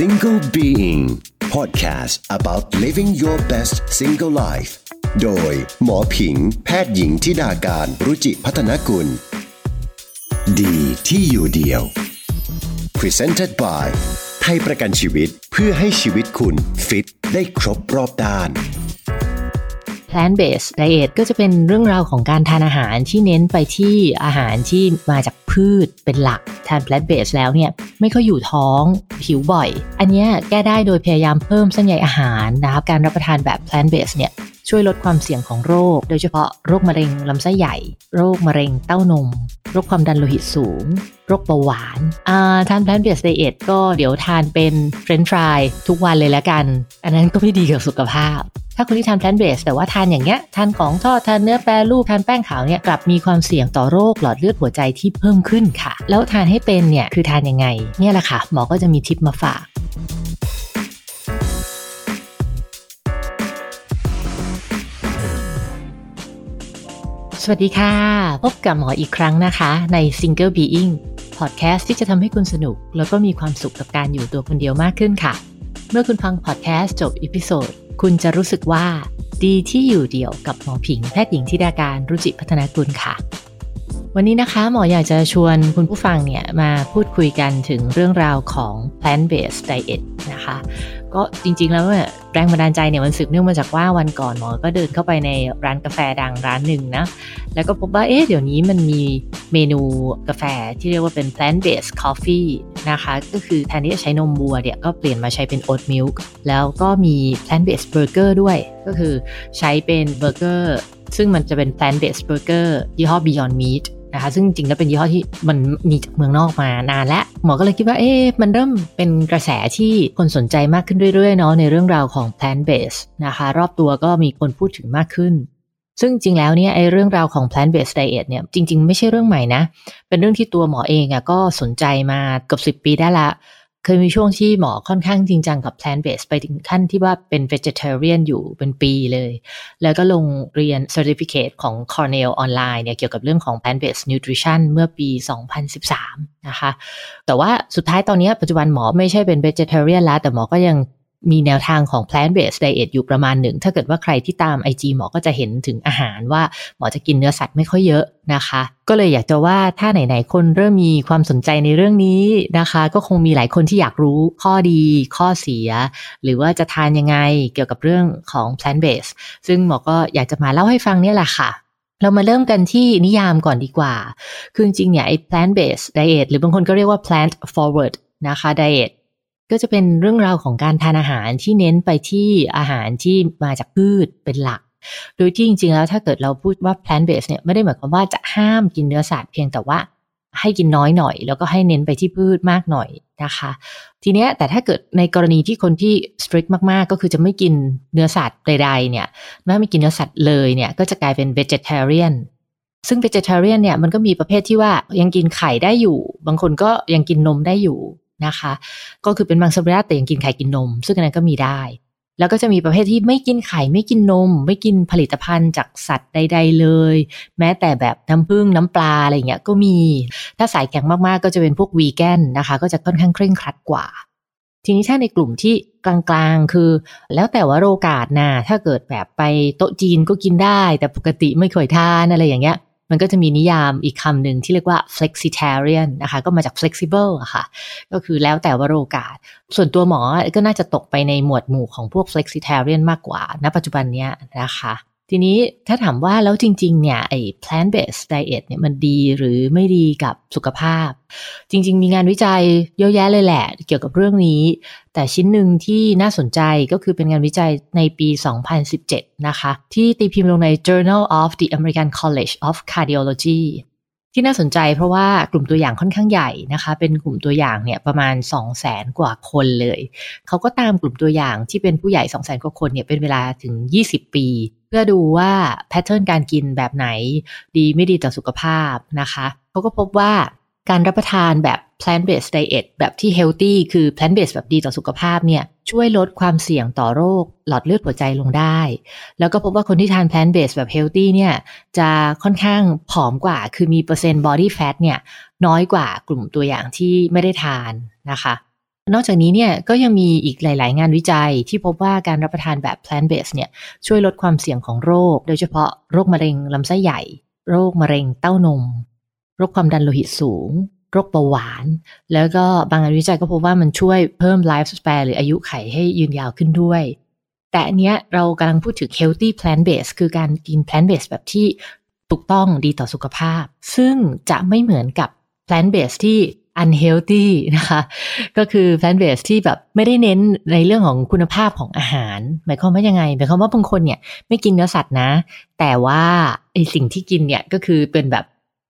Single Being Podcast about living your best single life โดยหมอผิง แพทย์หญิงทิดาการรุจิพัฒนกุล ดีที่อยู่เดียว Presented by ไทยประกันชีวิตเพื่อให้ชีวิตคุณฟิตได้ครบรอบด้าน plant based diet ก็จะเป็นเรื่องราวของการทานอาหารที่เน้นไปที่อาหารที่มาจากพืชเป็นหลัก ทาน plant based แล้วเนี่ย ไม่ค่อยอยู่ท้องผิวบ่อย อันนี้แก้ได้โดยพยายามเพิ่มเส้นใยอาหารนะครับการรับประทานแบบ plant based เนี่ย ช่วยลดความเสี่ยงของโรค โดยเฉพาะโรคมะเร็งลำไส้ใหญ่ โรคมะเร็งเต้านม โรคความดันโลหิตสูง โรคเบาหวานาทาน plant based diet ก็เดี๋ยวทานเป็นเฟรนช์ฟรายทุกวันเลยแล้วกัน อันนั้นก็ไม่ดีกับสุขภาพถ้าคนที่ทาน plant based แต่ว่าทานอย่างเงี้ยทานของทอดทานเนื้อแปรรูปทานแป้งขาวเนี่ยกลับมีความเสี่ยงต่อโรคหลอดเลือดหัวใจที่เพิ่มขึ้นค่ะ แล้วทานให้เป็นเนี่ยคือทานยังไง เนี่ยแหละค่ะ หมอก็จะมีทิปมาฝาก สวัสดีค่ะ พบกับหมออีกครั้งนะคะ ใน Single Being Podcast ที่จะทำให้คุณสนุก แล้วก็มีความสุขกับการอยู่ตัวคนเดียวมากขึ้นค่ะ เมื่อคุณฟังพอดแคสต์จบ episode คุณจะรู้สึกว่า ดีที่อยู่เดี่ยวกับหมอผิงแพทย์หญิงธิดากานต์ รุจิพัฒนกุลค่ะ วันนี้นะคะ หมออยากจะชวนคุณผู้ฟังเนี่ยมาพูดคุยกันถึงเรื่องราวของ plant based diet นะคะ ก็จริงๆแล้วเนี่ยแรงบันดาลใจเนี่ยมันสืบเนื่องมาจากว่าวันก่อนหมอก็เดินเข้าไปในร้านกาแฟดังร้านหนึ่งนะ แล้วก็พบว่าเอ๊ะเดี๋ยวนี้มันมีเมนูกาแฟที่เรียกว่าเป็น plant based coffee นะคะ ก็คือแทนที่จะใช้นมวัวเนี่ยก็เปลี่ยนมาใช้เป็น oat milk แล้วก็มี plant based burger ด้วย ก็คือใช้เป็นเบอร์เกอร์ซึ่งมันจะเป็น plant based burger ยี่ห้อ Beyond Meat นะคะซึ่งจริงแล้วเป็นยี่ห้อที่มันมีจากเมืองนอกมานานแล้วหมอก็เลยคิดว่าเอ๊ะมันเริ่มเป็นกระแสที่คนสนใจมากขึ้นเรื่อยๆเนาะในเรื่องราวของ plant based นะคะรอบตัวก็มีคนพูดถึงมากขึ้น ซึ่งจริงแล้วเนี่ยไอ้เรื่องราวของ plant based diet เนี่ยจริง ๆ ไม่ใช่เรื่องใหม่นะ เป็นเรื่องที่ตัวหมอเองอะก็สนใจมาเกือบสิบปีได้ละ เคยมีช่วงที่หมอค่อนข้างจริงจังกับ plant based ไปถึงขั้นที่ว่าเป็น vegetarian อยู่เป็นปีเลย แล้วก็ลงเรียน certificate ของ Cornell ออนไลน์เนี่ยเกี่ยวกับเรื่องของ plant based nutrition เมื่อปี 2013 นะคะ แต่ว่าสุดท้ายตอนนี้ปัจจุบันหมอไม่ใช่เป็น vegetarian แล้ว แต่หมอก็ยัง มีแนวทางของ plant based diet อยู่ประมาณหนึ่ง ถ้าเกิดว่าใครที่ตาม IG หมอก็จะเห็นถึงอาหารว่าหมอจะกินเนื้อสัตว์ไม่ค่อยเยอะนะคะ ก็เลยอยากจะว่าถ้าไหนๆคนเริ่มมีความสนใจในเรื่องนี้นะคะ ก็คงมีหลายคนที่อยากรู้ข้อดี ข้อเสีย หรือว่าจะทานยังไงเกี่ยวกับเรื่องของ plant based ซึ่งหมอก็อยากจะมาเล่าให้ฟังเนี่ยแหละค่ะเรามาเริ่มกันที่นิยามก่อนดีกว่า คือจริงๆเนี่ยไอ้ plant based diet หรือบางคนก็เรียกว่า plant forward นะคะ diet ก็จะเป็นเรื่องราวของการทานอาหารที่เน้นไปที่อาหารที่มาจากพืชเป็นหลัก โดยที่จริงๆแล้วถ้าเกิดเราพูดว่า plant based เนี่ยไม่ได้หมายความว่าจะห้ามกินเนื้อสัตว์เพียงแต่ว่าให้กินน้อยหน่อย แล้วก็ให้เน้นไปที่พืชมากหน่อยนะคะ ทีเนี้ยแต่ถ้าเกิดในกรณีที่คนที่ strict มากๆ ก็คือจะไม่กินเนื้อสัตว์ใดๆเนี่ยไม่ไม่กินเนื้อสัตว์เลยเนี่ยก็จะกลายเป็น vegetarian ซึ่ง vegetarian เนี่ยมันก็มีประเภทที่ว่ายังกินไข่ได้อยู่ บางคนก็ยังกินนมได้อยู่ นะคะ ก็คือเป็นบางสวิรัตแต่ยังกินไข่กินนม ซึ่งอันนั้นก็มีได้ แล้วก็จะมีประเภทที่ไม่กินไข่ไม่กินนม ไม่กินผลิตภัณฑ์จากสัตว์ใด ๆ เลย แม้แต่แบบน้ำผึ้งน้ำปลาอะไรเงี้ยก็มี ถ้าสายแข็งมากๆก็จะเป็นพวกวีแกนนะคะ ก็จะค่อนข้างเคร่งครัดกว่าทีนี้ถ้าในกลุ่มที่กลางๆ คือ แล้วแต่ว่าโอกาสนะถ้าเกิดแบบไปโต๊ะจีนก็กินได้ แต่ปกติไม่เคยทานอะไรอย่างเงี้ย มันก็จะมีนิยามอีกคำหนึ่งที่เรียกว่า flexitarian นะคะ ก็มาจาก flexible อะค่ะ ก็คือแล้วแต่ว่าโอกาส ส่วนตัวหมอก็น่าจะตกไปในหมวดหมู่ของพวก flexitarian มากกว่าณปัจจุบันเนี้ยนะคะ ทีนี้ถ้าถามว่าแล้วจริง ๆ เนี่ยไอ้ plant based diet เนี่ยมันดีหรือไม่ดีกับสุขภาพ จริง ๆ มีงานวิจัยเยอะแยะเลยแหละ เกี่ยวกับเรื่องนี้ แต่ชิ้นหนึ่งที่น่าสนใจก็คือเป็นงานวิจัยในปี 2017 นะคะ ที่ตีพิมพ์ลงใน Journal of the American College of Cardiology ที่น่าสนใจเพราะว่ากลุ่มตัวอย่างค่อนข้างใหญ่นะคะ เป็นกลุ่มตัวอย่างเนี่ยประมาณ 2 0 0แสนกว่าคนเลย เขาก็ตามกลุ่มตัวอย่างที่เป็นผู้ใหญ่ 2 0 0แสนกว่าคนเนี่ยเป็นเวลาถึง 20 ปี เพื่อดูว่าแพทเทิร์นการกินแบบไหน ดีไม่ดีต่อสุขภาพนะคะ เขาก็พบว่า การรับประทานแบบ plant based diet แบบที่ healthy คือ plant based แบบดีต่อสุขภาพเนี่ยช่วยลดความเสี่ยงต่อโรค หลอดเลือดหัวใจลงได้ แล้วก็พบว่าคนที่ทาน plant based แบบ healthy เนี่ยจะค่อนข้างผอมกว่า คือมีเปอร์เซ็นต์ body fat เนี่ยน้อยกว่ากลุ่มตัวอย่างที่ไม่ได้ทานนะคะนอกจากนี้เนี่ยก็ยังมีอีกหลาย ๆ งานวิจัยที่พบว่าการรับประทานแบบ plant based เนี่ยช่วยลดความเสี่ยงของโรค โดยเฉพาะโรคมะเร็งลำไส้ใหญ่ โรคมะเร็งเต้านม โรคความดันโลหิตสูง โรคเบาหวาน แล้วก็บางงานวิจัยก็พบว่ามันช่วยเพิ่มไลฟ์สเปนหรืออายุไขให้ยืนยาวขึ้นด้วย แต่อันเนี้ยเรากำลังพูดถึง healthy plant based คือการกิน plant based แบบที่ถูกต้องดีต่อสุขภาพ ซึ่งจะไม่เหมือนกับ plant based ที่ unhealthy นะคะ ก็คือ plant based ที่แบบไม่ได้เน้นในเรื่องของคุณภาพของอาหาร หมายความว่ายังไง หมายความว่าบางคนเนี่ยไม่กินเนื้อสัตว์นะ แต่ว่าไอสิ่งที่กินเนี่ยก็คือเป็นแบบ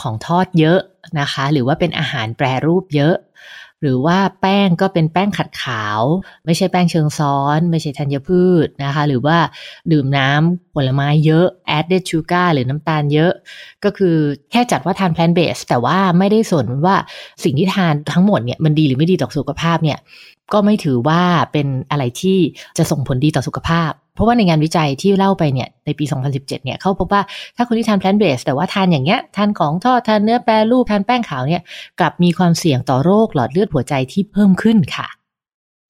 ของทอดเยอะนะคะ หรือว่าเป็นอาหารแปรรูปเยอะ หรือว่าแป้งก็เป็นแป้งขัดขาว ไม่ใช่แป้งเชิงซ้อน ไม่ใช่ธัญพืชนะคะ หรือว่าดื่มน้ำผลไม้เยอะ added sugar หรือน้ำตาลเยอะ ก็คือแค่จัดว่าทาน plant based แต่ว่าไม่ได้สนว่าสิ่งที่ทานทั้งหมดเนี่ยมันดีหรือไม่ดีต่อสุขภาพเนี่ยก็ไม่ถือว่าเป็นอะไรที่จะส่งผลดีต่อสุขภาพเพ ราะว่าในงานวิจัยที่เล่าไปเนี่ยในปี 2017 เนี่ยเขาพบว่าถ้าคนที่ทาน plant based แต่ว่าทานอย่างเงี้ยทานของทอดทานเนื้อแปรรูปทานแป้งขาวเนี่ยกลับมีความเสี่ยงต่อโรคหลอดเลือดหัวใจที่เพิ่มขึ้นค่ะ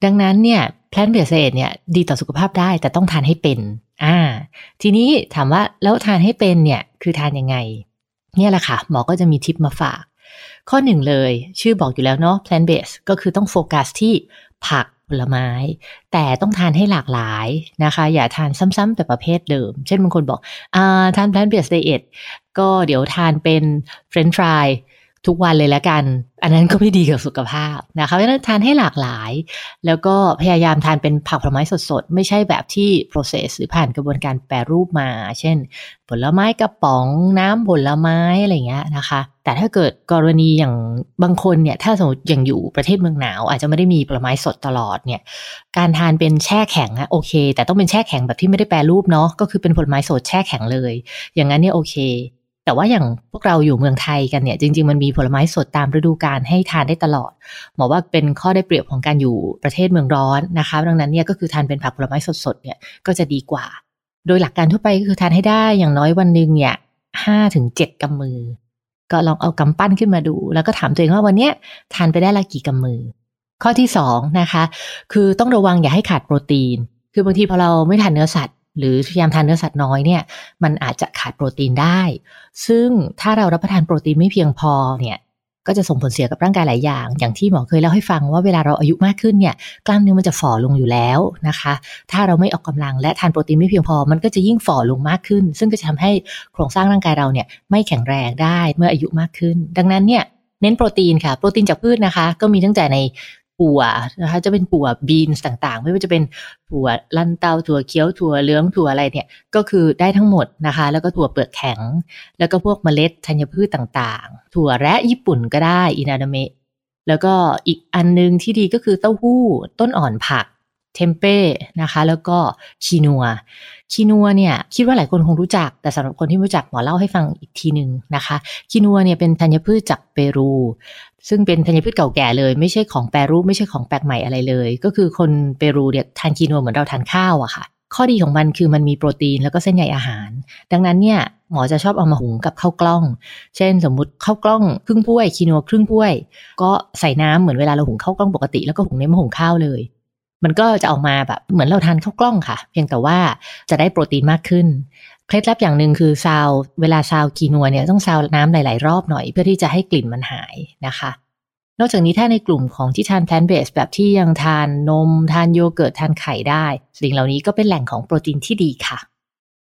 ดังนั้นเนี่ย plant based เนี่ยดีต่อสุขภาพได้แต่ต้องทานให้เป็นอ่าทีนี้ถามว่าแล้วทานให้เป็นเนี่ยคือทานยังไง เนี่ยแหละค่ะ หมอก็จะมีทิปมาฝาก ข้อหนึ่งเลย ชื่อบอกอยู่แล้วเนาะ plant based ก็คือต้องโฟกัสที่ผัก ผลไม้ แต่ต้องทานให้หลากหลายนะคะ อย่าทานซ้ำๆแต่ประเภทเดิม เช่นบางคนบอกอทาน plant based diet ก็เดี๋ยวทานเป็นเฟรนช์ฟราย ทุกวันเลยแล้วกัน อันนั้นก็ไม่ดีกับสุขภาพนะคะเพราะฉะนั้นทานให้หลากหลาย แล้วก็พยายามทานเป็นผักผลไม้สดๆ ไม่ใช่แบบที่ process หรือผ่านกระบวนการแปรรูปมา เช่น ผลไม้กระป๋องน้ำผลไม้อะไรเงี้ยนะคะ แต่ถ้าเกิดกรณีอย่างบางคนเนี่ย ถ้าสมมติอย่างอยู่ประเทศเมืองหนาว อาจจะไม่ได้มีผลไม้สดตลอดเนี่ย การทานเป็นแช่แข็งอะโอเค แต่ต้องเป็นแช่แข็งแบบที่ไม่ได้แปรรูปเนาะก็คือเป็นผลไม้สดแช่แข็งเลย อย่างนั้นเนี่ยโอเค แต่ว่าอย่างพวกเราอยู่เมืองไทยกันเนี่ย จริง ๆ มันมีผลไม้สดตามฤดูกาลให้ทานได้ตลอดหมอว่าเป็นข้อได้เปรียบของการอยู่ประเทศเมืองร้อนนะคะ ดังนั้นเนี่ยก็คือทานเป็นผักผลไม้สดๆเนี่ยก็จะดีกว่า โดยหลักการทั่วไปก็คือทานให้ได้อย่างน้อยวันหนึ่งเนี่ยห้าถึงเจ็ดกำมือ ก็ลองเอากำปั้นขึ้นมาดู แล้วก็ถามตัวเองว่าวันนี้ทานไปได้ละกี่กำมือ ข้อที่สองนะคะ คือต้องระวังอย่าให้ขาดโปรตีน คือบางทีพอเราไม่ทานเนื้อสัตว์ หรือพยายามทานเนื้อสัตว์น้อยเนี่ยมันอาจจะขาดโปรตีนได้ ซึ่งถ้าเรารับประทานโปรตีนไม่เพียงพอเนี่ยก็จะส่งผลเสียกับร่างกายหลายอย่าง อย่างที่หมอเคยเล่าให้ฟังว่าเวลาเราอายุมากขึ้นเนี่ยกล้ามเนื้อมันจะฝ่อลงอยู่แล้วนะคะ ถ้าเราไม่ออกกำลังและทานโปรตีนไม่เพียงพอ มันก็จะยิ่งฝ่อลงมากขึ้น ซึ่งก็จะทำให้โครงสร้างร่างกายเราเนี่ยไม่แข็งแรงได้เมื่ออายุมากขึ้น ดังนั้นเนี่ยเน้นโปรตีนค่ะ โปรตีนจากพืชนะคะ ก็มีตั้งแต่ใน ถั่วนะคะจะเป็นปั่วบีนต่างๆ ไม่ว่าจะเป็นถั่วลันเตาถั่วเขียวถั่วเหลืองถั่วอะไรเนี่ยก็คือได้ทั้งหมดนะคะ แล้วก็ถั่วเปลือกแข็ง แล้วก็พวกเมล็ดธัญพืชต่างๆ ถั่วแระญี่ปุ่นก็ได้อินาดาเมะแล้วก็อีกอันนึงที่ดีก็คือเต้าหู้ต้นอ่อนผัก เทมเป้นะคะ แล้วก็คีนัวคีนัวเนี่ยคิดว่าหลายคนคงรู้จัก แต่สำหรับคนที่ไม่รู้จักหมอเล่าให้ฟังอีกทีหนึ่งนะคะคีนัวเนี่ยเป็นธัญพืชจากเปรู ซึ่งเป็นธัญพืชเก่าแก่เลย ไม่ใช่ของแปรรูปไม่ใช่ของแปลกใหม่อะไรเลย ก็คือคนเปรูเนี่ยทานคีนัวเหมือนเราทานข้าวอะค่ะ ข้อดีของมันคือมันมีโปรตีนแล้วก็เส้นใยอาหาร ดังนั้นเนี่ยหมอจะชอบเอามาหุงกับข้าวกล้อง เช่น สมมุติข้าวกล้องครึ่งถ้วยคีนัวครึ่งถ้วย ก็ใส่น้ำเหมือนเวลาเราหุงข้าวกล้องปกติแล้วก็หุงในหม้อหุงข้าวเลย มันก็จะออกมาแบบเหมือนเราทานข้าวกล้องค่ะ เพียงแต่ว่าจะได้โปรตีนมากขึ้นเคล็ดลับอย่างหนึ่งคือซาวเวลาซาวกีนัวเนี่ยต้องซาวน้ำหลาย ๆ รอบหน่อย เพื่อที่จะให้กลิ่นมันหายนะคะ นอกจากนี้ถ้าในกลุ่มของที่ทาน plant based แบบที่ยังทานนม ทานโยเกิร์ตทานไข่ได้ สิ่งเหล่านี้ก็เป็นแหล่งของโปรตีนที่ดีค่ะ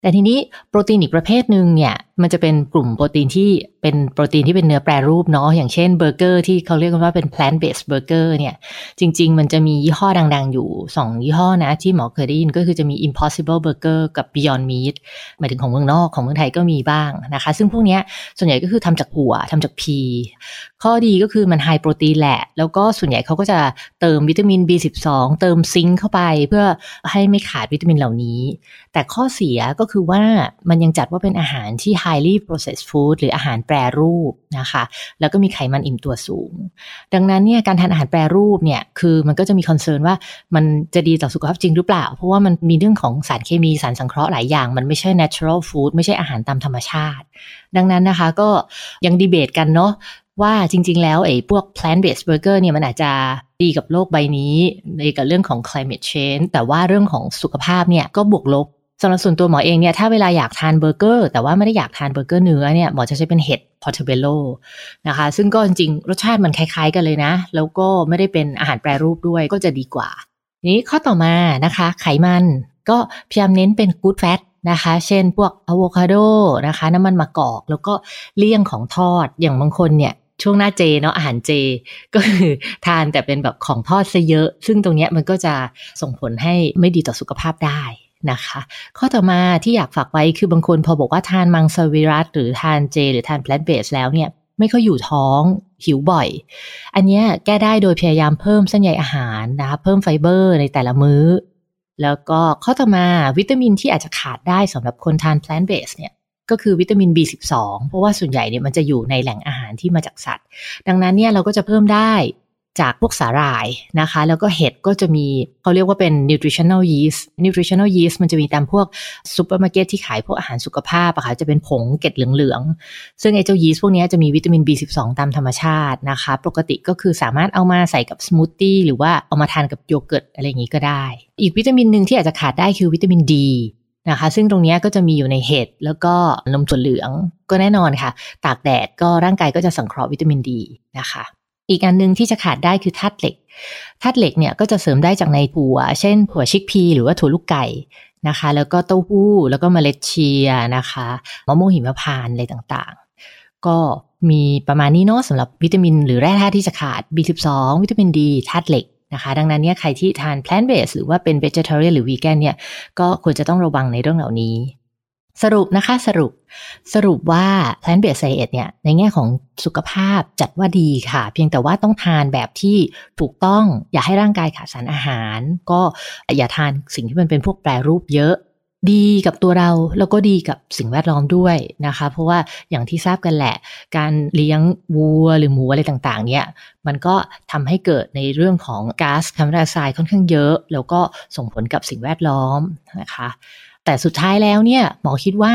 แต่ทีนี้โปรตีนอีกประเภทหนึ่งเนี่ยมันจะเป็นกลุ่มโปรตีนที่เป็นโปรตีนที่เป็นเนื้อแปรรูปเนาะอย่างเช่นเบอร์เกอร์ที่เขาเรียกกันว่าเป็น plant based burger เนี่ย จริง ๆ มันจะมียี่ห้อดัง ๆ อยู่ 2 ยี่ห้อนะ ที่หมอเคยได้ยินก็คือจะมี impossible burger กับ beyond meat หมายถึงของเมืองนอกของเมืองไทยก็มีบ้างนะคะ ซึ่งพวกนี้ส่วนใหญ่ก็คือทำจากหัวทำจากพีข้อดีก็คือมันไฮโปรตีนแหละ แล้วก็ส่วนใหญ่เขาก็จะเติมวิตามิน B12 เติมซิงค์เข้าไปเพื่อให้ไม่ขาดวิตามินเหล่านี้ แต่ข้อเสียก็คือว่ามันยังจัดว่าเป็นอาหารที่ highly processed food หรืออาหารแปรรูปนะคะ แล้วก็มีไขมันอิ่มตัวสูง ดังนั้นเนี่ยการทานอาหารแปรรูปเนี่ยคือมันก็จะมี concern ว่ามันจะดีต่อสุขภาพจริงหรือเปล่า เพราะว่ามันมีเรื่องของสารเคมีสารสังเคราะห์หลายอย่าง มันไม่ใช่ natural food ไม่ใช่อาหารตามธรรมชาติ ดังนั้นนะคะก็ยังดีเบตกันเนาะว่าจริง ๆ แล้วไอ้พวก plant based burger เนี่ยมันอาจจะดีกับโลกใบนี้ในกับเรื่องของ climate change แต่ว่าเรื่องของสุขภาพเนี่ยก็บวกลบ สำหรับส่วนตัวหมอเองเนี่ยถ้าเวลาอยากทานเบอร์เกอร์ แต่ว่าไม่ได้อยากทานเบอร์เกอร์เนื้อเนี่ยหมอจะใช้เป็นเห็ด portobelloนะคะ ซึ่งก็จริงรสชาติมันคล้าย ๆ กันเลยนะ แล้วก็ไม่ได้เป็นอาหารแปรรูปด้วยก็จะดีกว่า นี้ข้อต่อมานะคะ ไขมันก็พยายามเน้นเป็น good fat นะคะ เช่นพวกอะโวคาโดนะคะ น้ำมันมะกอก แล้วก็เลี่ยงของทอดอย่างบางคนเนี่ยช่วงหน้าเจเนาะอาหารเจ ก็คือทานแต่เป็นแบบของทอดซะเยอะ ซึ่งตรงเนี้ยมันก็จะส่งผลให้ไม่ดีต่อสุขภาพได้ นะคะ ข้อต่อมาที่อยากฝากไว้คือบางคนพอบอกว่าทานมังสวิรัติหรือทานเจ หรือทาน plant based แล้วเนี่ยไม่ค่อยอยู่ท้องหิวบ่อย อันนี้แก้ได้โดยพยายามเพิ่มเส้นใยอาหารนะคะเพิ่มไฟเบอร์ในแต่ละมื้อ แล้วก็ข้อต่อมาวิตามินที่อาจจะขาดได้สำหรับคนทาน plant based เนี่ยก็คือวิตามิน B12 เพราะว่าส่วนใหญ่เนี่ยมันจะอยู่ในแหล่งอาหารที่มาจากสัตว์ ดังนั้นเนี่ยเราก็จะเพิ่มได้ จากพวกสาหร่ายนะคะ แล้วก็เห็ดก็จะมีเขาเรียกว่าเป็น nutritional yeast nutritional yeast มันจะมีตามพวกซูเปอร์มาร์เก็ตที่ขายพวกอาหารสุขภาพอะค่ะจะเป็นผงเกล็ดเหลืองๆ ซึ่งไอ้เจ้ายีสต์พวกนี้จะมีวิตามิน B12 ตามธรรมชาตินะคะ ปกติก็คือสามารถเอามาใส่กับสมูทตี้หรือว่าเอามาทานกับโยเกิร์ตอะไรอย่างนี้ก็ได้ อีกวิตามินหนึ่งที่อาจจะขาดได้คือวิตามินดีนะคะ ซึ่งตรงนี้ก็จะมีอยู่ในเห็ดแล้วก็นมถั่วเหลืองก็แน่นอนค่ะ ตากแดดก็ร่างกายก็จะสังเคราะห์วิตามินดีนะคะ อีกอันหนึ่งที่จะขาดได้คือธาตุเหล็กธาตุเหล็กเนี่ยก็จะเสริมได้จากในถั่ว เช่นถั่ว chickpea หรือว่าถั่วลูกไก่นะคะ แล้วก็เต้าหู้ แล้วก็เมล็ดเชียนะคะมะม่วงหิมพานต์อะไรต่างๆ ก็มีประมาณนี้เนาะสำหรับวิตามิน หรือแร่ธาตุที่จะขาด B12 วิตามินดีธาตุเหล็กนะคะ ดังนั้นเนี่ยใครที่ทาน plant based หรือว่าเป็น vegetarian หรือ vegan เนี่ยก็ควรจะต้องระวังในเรื่องเหล่านี้ สรุปนะคะสรุปสรุปว่า plant based diet เนี่ยในแง่ของสุขภาพจัดว่าดีค่ะ เพียงแต่ว่าต้องทานแบบที่ถูกต้องอย่าให้ร่างกายขาดสารอาหาร ก็อย่าทานสิ่งที่มันเป็นพวกแปรรูปเยอะ ดีกับตัวเราแล้วก็ดีกับสิ่งแวดล้อมด้วยนะคะ เพราะว่าอย่างที่ทราบกันแหละ การเลี้ยงวัวหรือหมูอะไรต่างๆ เนี่ยมันก็ทำให้เกิดในเรื่องของก๊าซคาร์บอนไดออกไซด์ค่อนข้างเยอะ แล้วก็ส่งผลกับสิ่งแวดล้อมนะคะ แต่สุดท้ายแล้วเนี่ยหมอคิดว่า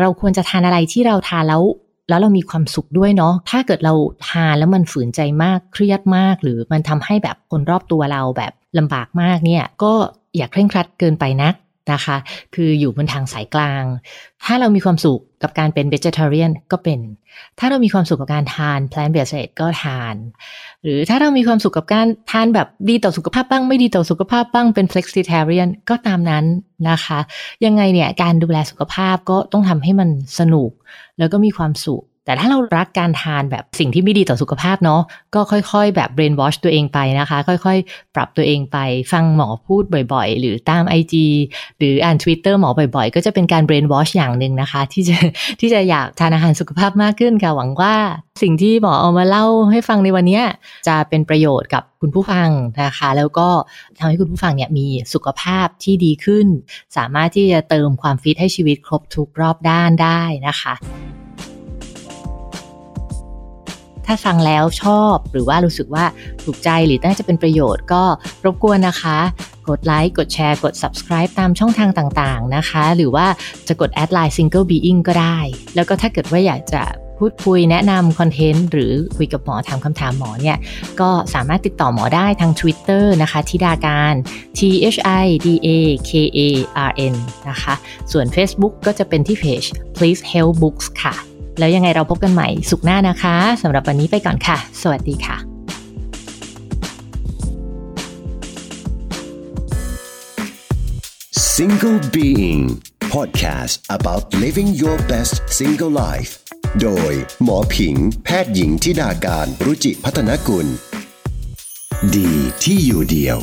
เราควรจะทานอะไรที่เราทานแล้ว แล้วเรามีความสุขด้วยเนาะถ้าเกิดเราทานแล้วมันฝืนใจมากเครียดมาก หรือมันทำให้แบบคนรอบตัวเราแบบลำบากมากเนี่ยก็อย่าเคร่งครัดเกินไปนัก นะคะ คืออยู่บนทางสายกลาง ถ้าเรามีความสุขกับการเป็น vegetarian ก็เป็น ถ้าเรามีความสุขกับการทาน plant based ก็ทาน หรือถ้าเรามีความสุขกับการทานแบบดีต่อสุขภาพบ้าง ไม่ดีต่อสุขภาพบ้างเป็น flexitarian ก็ตามนั้นนะคะ ยังไงเนี่ยการดูแลสุขภาพก็ต้องทำให้มันสนุก แล้วก็มีความสุข แต่ถ้าเรารักการทานแบบสิ่งที่ไม่ดีต่อสุขภาพเนาะก็ค่อยๆ แบบเบรนวอชตัวเองไปนะคะ ค่อยๆ ปรับตัวเองไปฟังหมอพูดบ่อยๆ หรือตาม IG หรืออ่าน Twitter หมอบ่อยๆ ก็จะเป็นการเบรนวอชอย่างหนึ่งนะคะ ที่จะที่จะอยากทานอาหารสุขภาพมากขึ้นค่ะ หวังว่าสิ่งที่หมอเอามาเล่าให้ฟังในวันนี้จะเป็นประโยชน์กับคุณผู้ฟังนะคะ แล้วก็ทำให้คุณผู้ฟังเนี่ยมีสุขภาพที่ดีขึ้น สามารถที่จะเติมความฟิตให้ชีวิตครบทุกรอบด้านได้นะคะ ถ้าฟังแล้วชอบหรือว่ารู้สึกว่าถูกใจหรือน่าจะเป็นประโยชน์ก็รบกวนนะคะ กดไลค์กดแชร์กด subscribe ตามช่องทางต่างๆนะคะ หรือว่าจะกดแอดไลน์ single being ก็ได้ แล้วก็ถ้าเกิดว่าอยากจะพูดคุยแนะนำคอนเทนต์หรือคุยกับหมอถามคำถามหมอเนี่ย ก็สามารถติดต่อหมอได้ทาง Twitter นะคะธิดากานต์ T H I D A K A R N นะคะ ส่วน Facebook ก็จะเป็นที่เพจ Please Help Books ค่ะ แล้วยังไงเราพบกันใหม่สุขหน้านะคะสำหรับวันนี้ไปก่อนค่ะ สวัสดีค่ะ Single Being Podcast about living your best single life โดยหมอผิง แพทย์หญิงทิดาการรุจิพัฒนกุล ดีที่อยู่เดียว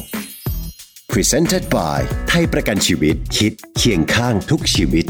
Presented by ไทยประกันชีวิตคิดเคียงข้างทุกชีวิต